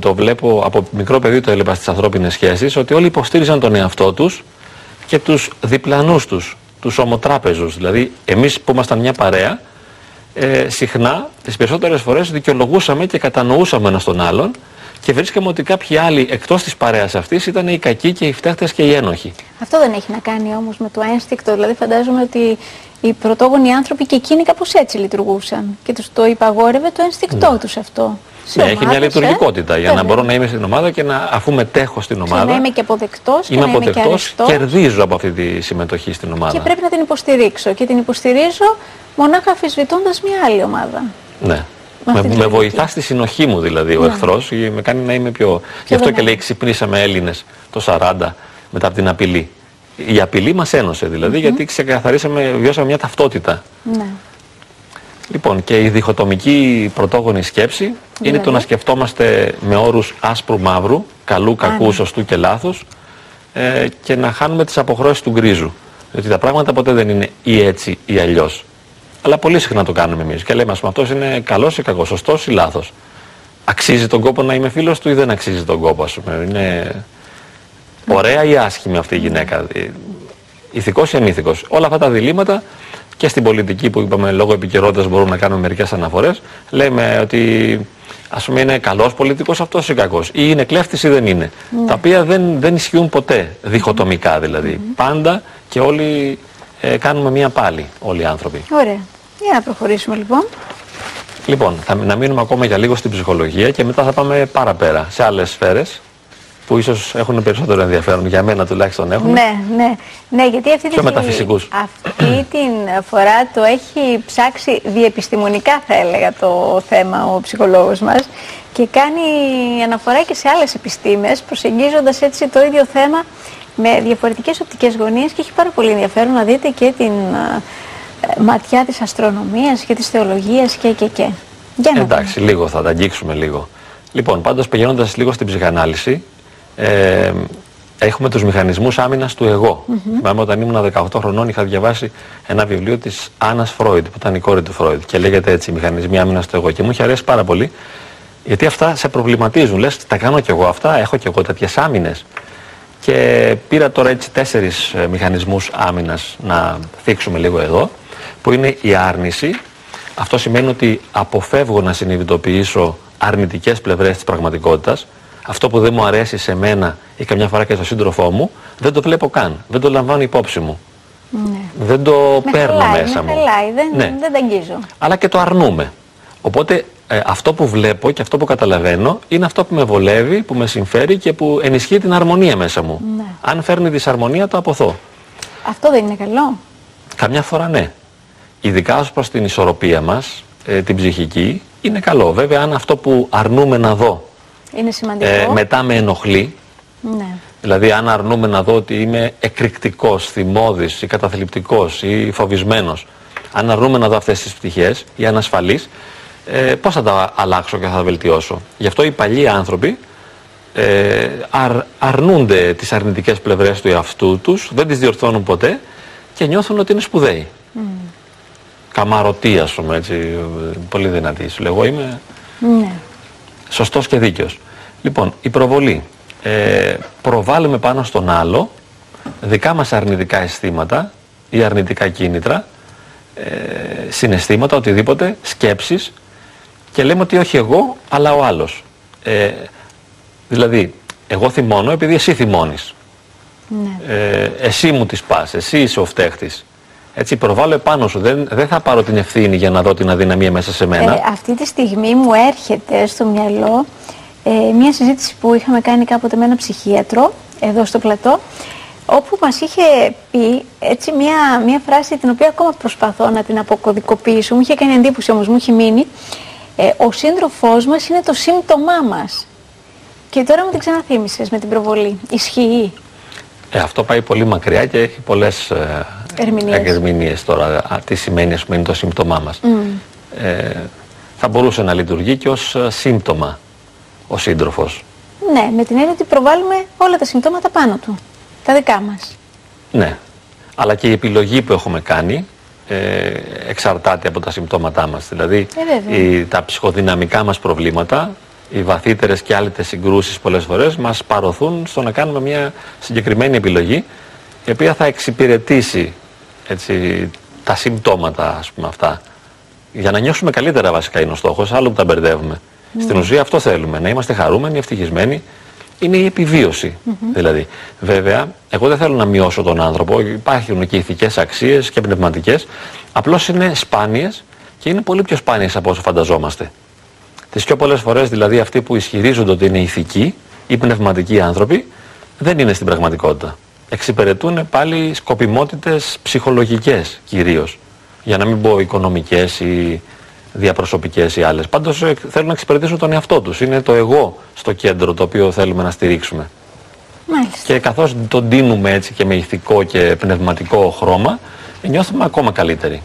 το βλέπω από μικρό παιδί το έλεπα στις ανθρώπινες σχέσεις, ότι όλοι υποστήριζαν τον εαυτό τους και τους διπλανούς τους, τους ομοτράπεζους. Δηλαδή, εμείς που ήμασταν μια παρέα, ε, συχνά, τις περισσότερες φορές δικαιολογούσαμε και κατανοούσαμε ένα τον άλλον και βρίσκαμε ότι κάποιοι άλλοι εκτός της παρέας αυτής ήταν οι κακοί και οι φταίχτες και οι ένοχοι. Αυτό δεν έχει να κάνει όμως με το ένστικτο, δηλαδή φαντάζομαι ότι οι πρωτόγονοι άνθρωποι και εκείνοι κάπως έτσι λειτουργούσαν και τους το υπαγόρευε το ένστικτό Ναι. τους αυτό. Ναι, έχει μια ομάδες, ε. λειτουργικότητα για να Βέβαια. μπορώ να είμαι στην ομάδα και να, αφού μετέχω στην Και ομάδα, να είμαι και αποδεκτός και είμαι να είμαι και αποδεκτός, αρεστός κερδίζω από αυτή τη συμμετοχή στην ομάδα. και πρέπει να την υποστηρίξω και την υποστηρίζω μονάχα αφισβητώντας μια άλλη ομάδα. Ναι. Με Με, αυτή τη με λογική. βοηθάς στη συνοχή μου δηλαδή ο Ναι. εχθρός, με κάνει να είμαι πιο. Γι' αυτό και δυνατή. λέει ξυπνήσαμε Έλληνες το 40 μετά από την απειλή. Η απειλή μας ένωσε δηλαδή, γιατί ξεκαθαρίσαμε, βιώσαμε μια ταυτότητα. Ναι. Λοιπόν, και η διχοτομική πρωτόγονη σκέψη είναι Δηλαδή; το να σκεφτόμαστε με όρους άσπρου-μαύρου, καλού, κακού, ναι. σωστού και λάθους ε, και να χάνουμε τις αποχρώσεις του γκρίζου. Διότι τα πράγματα ποτέ δεν είναι ή έτσι ή αλλιώς. Αλλά πολύ συχνά το κάνουμε εμείς και λέμε, ας πούμε, αυτός είναι καλός ή κακός, σωστός ή λάθος. Αξίζει τον κόπο να είμαι φίλος του ή δεν αξίζει τον κόπο, ας πούμε. Είναι ωραία ή άσχημη αυτή η γυναίκα. Ε, Ηθικός ή ανήθικος. Όλα αυτά τα διλήμματα και στην πολιτική που είπαμε λόγω επικαιρότητας μπορούμε να κάνουμε μερικές αναφορές. Λέμε ότι ας πούμε είναι καλός πολιτικός αυτός ή κακός. Ή είναι κλέφτης ή δεν είναι. Τα οποία δεν, δεν ισχύουν ποτέ διχοτομικά δηλαδή. Πάντα και όλοι ε, κάνουμε μία πάλι όλοι οι άνθρωποι. Ωραία. Για να προχωρήσουμε λοιπόν. Λοιπόν, θα, να μείνουμε ακόμα για λίγο στην ψυχολογία και μετά θα πάμε παραπέρα σε άλλες σφαίρες που ίσως έχουν περισσότερο ενδιαφέρον, για μένα τουλάχιστον έχουν. Ναι, ναι, ναι, γιατί αυτή, Πιο τη- μεταφυσικούς. αυτή την φορά το έχει ψάξει διεπιστημονικά θα έλεγα το θέμα ο ψυχολόγος μας και κάνει αναφορά και σε άλλες επιστήμες προσεγγίζοντας έτσι το ίδιο θέμα με διαφορετικές οπτικές γωνίες και έχει πάρα πολύ ενδιαφέρον να δείτε και την α, ε, ματιά της αστρονομίας και της θεολογίας και και και. Για να Εντάξει, λίγο θα τα αγγίξουμε λίγο. Λοιπόν, πάντως πηγαίνοντας λίγο στην ψυχανάλυση, ε, έχουμε τους μηχανισμούς άμυνας του εγώ. Θυμάμαι όταν ήμουν 18 χρονών είχα διαβάσει ένα βιβλίο της Άννας Φρόιντ, που ήταν η κόρη του Φρόιντ και λέγεται έτσι «Μηχανισμοί άμυνας του εγώ» και μου είχε αρέσει πάρα πολύ γιατί αυτά σε προβληματίζουν. Λες, τα κάνω κι εγώ αυτά, έχω κι εγώ τέτοιες άμυνες. Και πήρα τώρα έτσι τέσσερις ε, μηχανισμούς άμυνας να θίξουμε λίγο εδώ, που είναι η άρνηση. Αυτό σημαίνει ότι αποφεύγω να συνειδητοποιήσω αρνητικές πλευρές της πραγματικότητας. Αυτό που δεν μου αρέσει σε μένα ή καμιά φορά και στον σύντροφό μου, δεν το βλέπω καν. Δεν το λαμβάνω υπόψη μου. Ναι. Δεν το Με παίρνω χαλάει, μέσα με μου. χαλάει, δεν, Ναι δεν τα αγγίζω. αλλά και το αρνούμε. Οπότε ε, αυτό που βλέπω και αυτό που καταλαβαίνω είναι αυτό που με βολεύει, που με συμφέρει και που ενισχύει την αρμονία μέσα μου. Ναι. Αν φέρνει δυσαρμονία το αποθώ. Αυτό δεν είναι καλό. Καμιά φορά ναι. Ειδικά ως προς την ισορροπία μας, ε, την ψυχική, είναι καλό. Βέβαια αν αυτό που αρνούμε να δω Είναι σημαντικό. ε, μετά με ενοχλεί, Ναι. Δηλαδή αν αρνούμε να δω ότι είμαι εκρηκτικός, θυμώδης ή καταθλιπτικός ή φοβισμένος, αν αρνούμε να δω αυτές τις πτυχές ή ανασφαλής, ε, πώς θα τα αλλάξω και θα τα βελτιώσω. Γι' αυτό οι παλιοί άνθρωποι ε, αρ- αρνούνται τις αρνητικές πλευρές του εαυτού τους, δεν τις διορθώνουν ποτέ και νιώθουν ότι είναι σπουδαίοι. Καμαρωτή ας πούμε έτσι, ε, πολύ δυνατή. Σου λέω, εγώ είμαι ναι. Σωστός και δίκαιος. Λοιπόν, η προβολή. Ε, προβάλλουμε πάνω στον άλλο δικά μας αρνητικά αισθήματα ή αρνητικά κίνητρα, ε, συναισθήματα, οτιδήποτε, σκέψεις και λέμε ότι όχι εγώ, αλλά ο άλλος. Ε, δηλαδή, εγώ θυμώνω επειδή εσύ θυμώνεις. ναι. Ε, εσύ μου τις πας, εσύ είσαι ο φταίχτης. Έτσι, προβάλλω επάνω σου. Δεν, δεν θα πάρω την ευθύνη για να δω την αδυναμία μέσα σε μένα. Ε, αυτή τη στιγμή μου έρχεται στο μυαλό ε, μια συζήτηση που είχαμε κάνει κάποτε με ένα ψυχίατρο εδώ στο πλατό όπου μας είχε πει έτσι μια, μια φράση την οποία ακόμα προσπαθώ να την αποκωδικοποιήσω μου είχε κάνει εντύπωση όμως μου είχε μείνει ε, ο σύντροφός μας είναι το σύμπτωμά μας και τώρα μου την ξαναθύμισες με την προβολή ισχύει Ε, αυτό πάει πολύ μακριά και έχει πολλές ε, Ερμηνείες. ερμηνείες τώρα. Α, τι σημαίνει ας πούμε είναι το σύμπτωμά μας. Ε, θα μπορούσε να λειτουργεί και ως ε, σύμπτωμα ο σύντροφος. ναι με την έννοια ότι προβάλλουμε όλα τα συμπτώματα πάνω του τα δικά μας Ναι. Αλλά και η επιλογή που έχουμε κάνει ε, εξαρτάται από τα συμπτώματά μας. Δηλαδή Ε, βέβαια. η- τα ψυχοδυναμικά μας προβλήματα οι βαθύτερες και άλλες συγκρούσεις πολλές φορές μας παροθούν στο να κάνουμε μια συγκεκριμένη επιλογή η οποία θα εξυπηρετήσει έτσι, τα συμπτώματα ας πούμε αυτά. Για να νιώσουμε καλύτερα βασικά είναι ο στόχος, άλλο που τα μπερδεύουμε. Στην ουσία αυτό θέλουμε, να είμαστε χαρούμενοι, ευτυχισμένοι. Είναι η επιβίωση δηλαδή. Βέβαια, εγώ δεν θέλω να μειώσω τον άνθρωπο, υπάρχουν και ηθικές αξίες και πνευματικές, απλώς είναι σπάνιες και είναι πολύ πιο σπάνιες από όσο φανταζόμαστε. Τις πιο πολλές φορές δηλαδή αυτοί που ισχυρίζονται ότι είναι ηθικοί ή πνευματικοί άνθρωποι δεν είναι στην πραγματικότητα. Εξυπηρετούν πάλι σκοπιμότητες ψυχολογικές κυρίως. Για να μην πω οικονομικές ή διαπροσωπικές ή άλλες. Πάντως ε, θέλουν να εξυπηρετήσουν τον εαυτό τους. Είναι το εγώ στο κέντρο το οποίο θέλουμε να στηρίξουμε. Μάλιστα. Και καθώς τον τίνουμε έτσι και με ηθικό και πνευματικό χρώμα, νιώθουμε ακόμα καλύτεροι.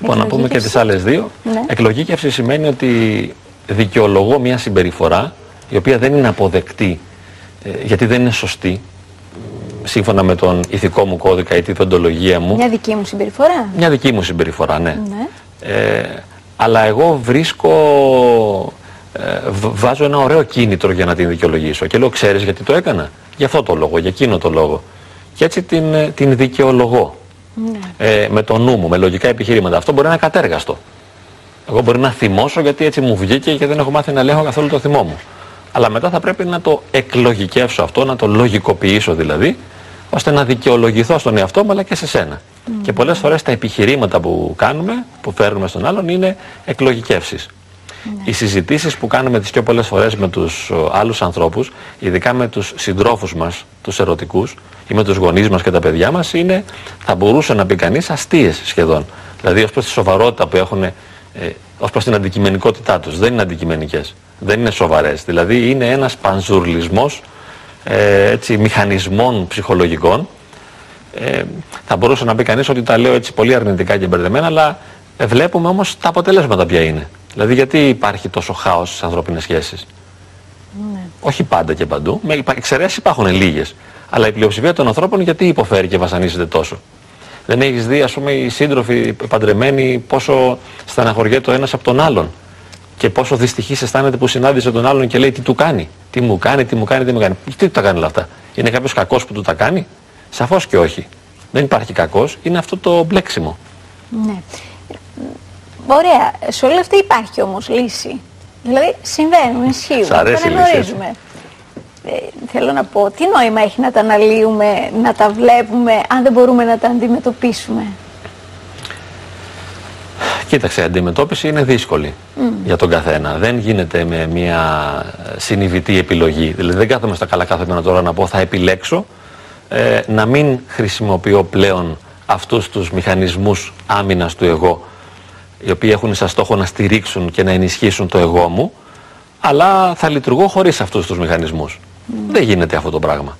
Λοιπόν, να πούμε και τις άλλες δύο. Ναι. Εκλογήκευση σημαίνει ότι δικαιολογώ μια συμπεριφορά η οποία δεν είναι αποδεκτή ε, γιατί δεν είναι σωστή σύμφωνα με τον ηθικό μου κώδικα ή τη δοντολογία μου. Μια δική μου συμπεριφορά. Μια δική μου συμπεριφορά, ναι. Ναι. Ε, αλλά εγώ βρίσκω, ε, β- βάζω ένα ωραίο κίνητρο για να την δικαιολογήσω. Και λέω, ξέρεις γιατί το έκανα; Για αυτό το λόγο, για εκείνο το λόγο. Και έτσι την, ε, την δικαιολογώ. Ναι. Ε, με το νου μου, με λογικά επιχειρήματα. Αυτό μπορεί να είναι κατέργαστο. Εγώ μπορεί να θυμώσω γιατί έτσι μου βγήκε και δεν έχω μάθει να ελέγχω καθόλου το θυμό μου. Αλλά μετά θα πρέπει να το εκλογικεύσω αυτό, να το λογικοποιήσω δηλαδή, ώστε να δικαιολογηθώ στον εαυτό μου αλλά και σε σένα. Και πολλές φορές τα επιχειρήματα που κάνουμε, που φέρνουμε στον άλλον, είναι εκλογικεύσεις. Οι συζητήσεις που κάνουμε τις πιο πολλές φορές με τους ο, άλλους ανθρώπους, ειδικά με τους συντρόφους μας, τους ερωτικούς, ή με τους γονείς μας και τα παιδιά μας, είναι, θα μπορούσε να πει κανείς, αστείες σχεδόν. Δηλαδή ως προς τη σοβαρότητα που έχουν, ε, ως προς την αντικειμενικότητά τους. Δεν είναι αντικειμενικές. Δεν είναι σοβαρές. Δηλαδή είναι ένας πανζουρλισμός ε, έτσι, μηχανισμών ψυχολογικών ε, θα μπορούσε να πει κανείς ότι τα λέω έτσι πολύ αρνητικά και μπερδεμένα, αλλά ε, βλέπουμε όμως τα αποτελέσματα ποια είναι. Δηλαδή γιατί υπάρχει τόσο χάος στις ανθρώπινες σχέσεις; Ναι. Όχι πάντα και παντού. Με υπα- εξαιρέσεις υπάρχουν λίγες. Αλλά η πλειοψηφία των ανθρώπων γιατί υποφέρει και βασανίζεται τόσο; Δεν έχεις δει ας πούμε οι σύντροφοι οι παντρεμένοι πόσο στεναχωριέται ο ένας από τον άλλον; Και πόσο δυστυχής αισθάνεται που συνάντησε τον άλλον και λέει τι του κάνει; Τι μου κάνει, τι μου κάνει, τι μου κάνει. Τι του τα κάνει όλα αυτά; Είναι κάποιος κακός που του τα κάνει; Σαφώς και όχι. Δεν υπάρχει κακός. Είναι αυτό το μπλέξιμο. Ναι. Ωραία. Σε όλα αυτά υπάρχει όμως λύση. Δηλαδή συμβαίνουν, ισχύουν. Σ' αρέσει τα η λύση, αναγνωρίζουμε. Ε, θέλω να πω, τι νόημα έχει να τα αναλύουμε, να τα βλέπουμε, αν δεν μπορούμε να τα αντιμετωπίσουμε; Κοίταξε, η αντιμετώπιση είναι δύσκολη για τον καθένα. Δεν γίνεται με μια ε, συνειδητή επιλογή. Δηλαδή δεν κάθομαι στα καλά κάθε μέρα τώρα να πω θα επιλέξω ε, να μην χρησιμοποιώ πλέον αυτούς τους μηχανισμούς άμυνας του εγώ οι οποίοι έχουν σαν στόχο να στηρίξουν και να ενισχύσουν το εγώ μου αλλά θα λειτουργώ χωρίς αυτούς τους μηχανισμούς. Δεν γίνεται αυτό το πράγμα.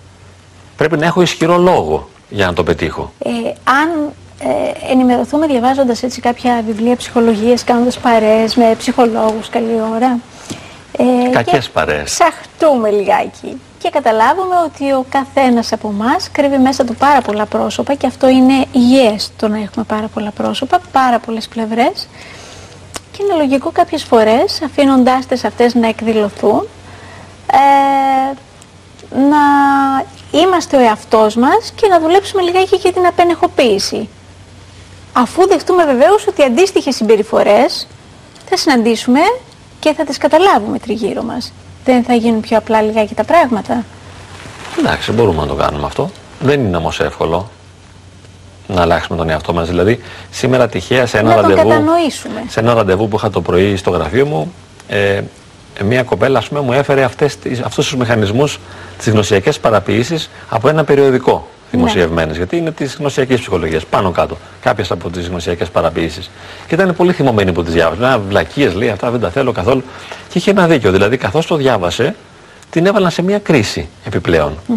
Πρέπει να έχω ισχυρό λόγο για να το πετύχω. Ε, αν ε, ενημερωθούμε διαβάζοντας έτσι κάποια βιβλία ψυχολογίας, κάνοντας παρέες με ψυχολόγους καλή ώρα. Ε, Κακές και παρέες. Ψαχτούμε λιγάκι και καταλάβουμε ότι ο καθένας από εμάς κρύβει μέσα του πάρα πολλά πρόσωπα και αυτό είναι υγιές το να έχουμε πάρα πολλά πρόσωπα, πάρα πολλές πλευρές και είναι λογικό κάποιες φορές αφήνοντάς τες αυτές να εκδηλωθούν ε, να είμαστε ο εαυτός μας και να δουλέψουμε λιγάκι για την απενεχοποίηση. Αφού δεχτούμε βεβαίως ότι αντίστοιχες συμπεριφορές θα συναντήσουμε και θα τις καταλάβουμε τριγύρω μας. Δεν θα γίνουν πιο απλά λιγάκι τα πράγματα. Εντάξει, μπορούμε να το κάνουμε αυτό. Δεν είναι όμως εύκολο να αλλάξουμε τον εαυτό μας. Δηλαδή, σήμερα τυχαία σε ένα, να τον ραντεβού, κατανοήσουμε. σε ένα ραντεβού που είχα το πρωί στο γραφείο μου, ε, μια κοπέλα ας πούμε, μου έφερε αυτές, τις- αυτούς τους μηχανισμούς, τις γνωσιακές παραποίησεις από ένα περιοδικό δημοσιευμένες. Γιατί είναι της γνωσιακής ψυχολογίας, πάνω κάτω. Κάποιες από τις γνωσιακές παραποίησεις. Και ήταν πολύ θυμωμένη που τις διάβασε. Λέει, βλακίες λέει, αυτά δεν τα θέλω καθόλου. Και είχε ένα δίκιο. Δηλαδή, καθώς το διάβασε, την έβαλαν σε μια κρίση επιπλέον.